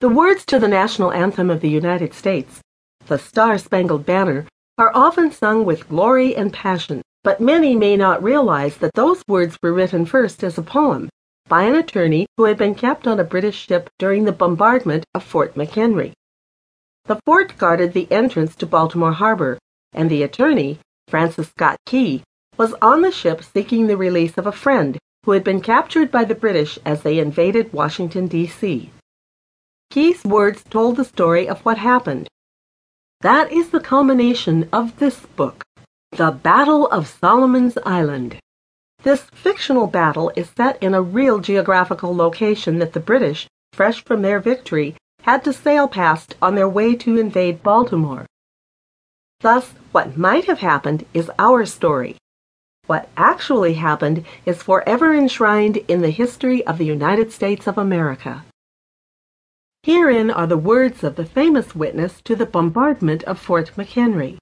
The words to the national anthem of the United States, the Star Spangled Banner, are often sung with glory and passion, but many may not realize that those words were written first as a poem by an attorney who had been kept on a British ship during the bombardment of Fort McHenry. The fort guarded the entrance to Baltimore Harbor, and the attorney, Francis Scott Key, was on the ship seeking the release of a friend who had been captured by the British as they invaded Washington, D.C. Key's words told the story of what happened. That is the culmination of this book, The Battle of Solomon's Island. This fictional battle is set in a real geographical location that the British, fresh from their victory, had to sail past on their way to invade Baltimore. Thus, what might have happened is our story. What actually happened is forever enshrined in the history of the United States of America. Herein are the words of the famous witness to the bombardment of Fort McHenry.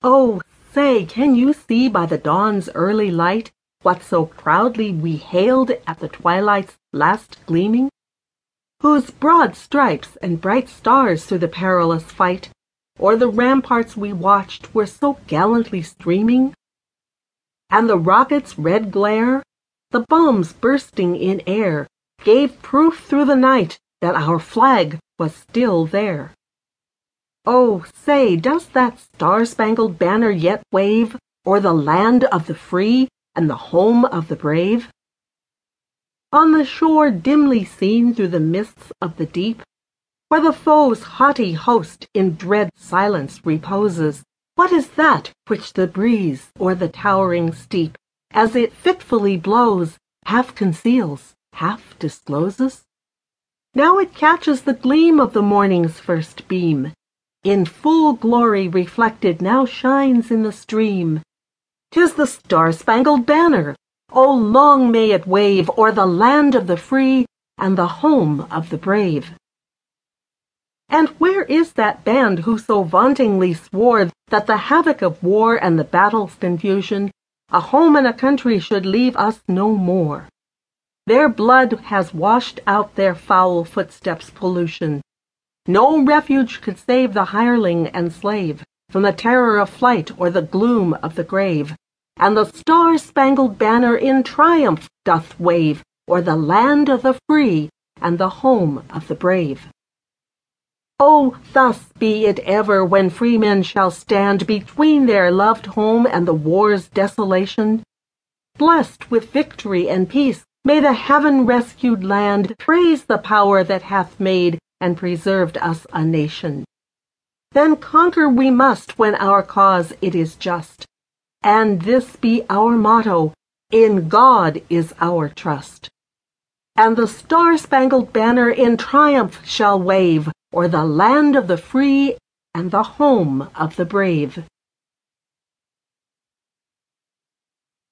Oh, say, can you see by the dawn's early light what so proudly we hailed at the twilight's last gleaming? Whose broad stripes and bright stars through the perilous fight, o'er the ramparts we watched were so gallantly streaming? And the rocket's red glare, the bombs bursting in air, gave proof through the night that our flag was still there. Oh, say, does that star-spangled banner yet wave o'er the land of the free and the home of the brave? On the shore dimly seen through the mists of the deep, where the foe's haughty host in dread silence reposes, what is that which the breeze o'er the towering steep, as it fitfully blows, half conceals, half discloses? Now it catches the gleam of the morning's first beam. In full glory reflected now shines in the stream. 'Tis the star-spangled banner. Oh, long may it wave o'er the land of the free and the home of the brave. And where is that band who so vauntingly swore that the havoc of war and the battle's confusion, a home and a country should leave us no more? Their blood has washed out their foul footsteps' pollution. No refuge could save the hireling and slave from the terror of flight or the gloom of the grave. And the star-spangled banner in triumph doth wave o'er the land of the free and the home of the brave. Oh, thus be it ever when freemen shall stand between their loved home and the war's desolation, blessed with victory and peace May the heaven-rescued land praise the power that hath made and preserved us a nation. Then conquer we must when our cause it is just, and this be our motto, in God is our trust. And the star-spangled banner in triumph shall wave o'er the land of the free and the home of the brave.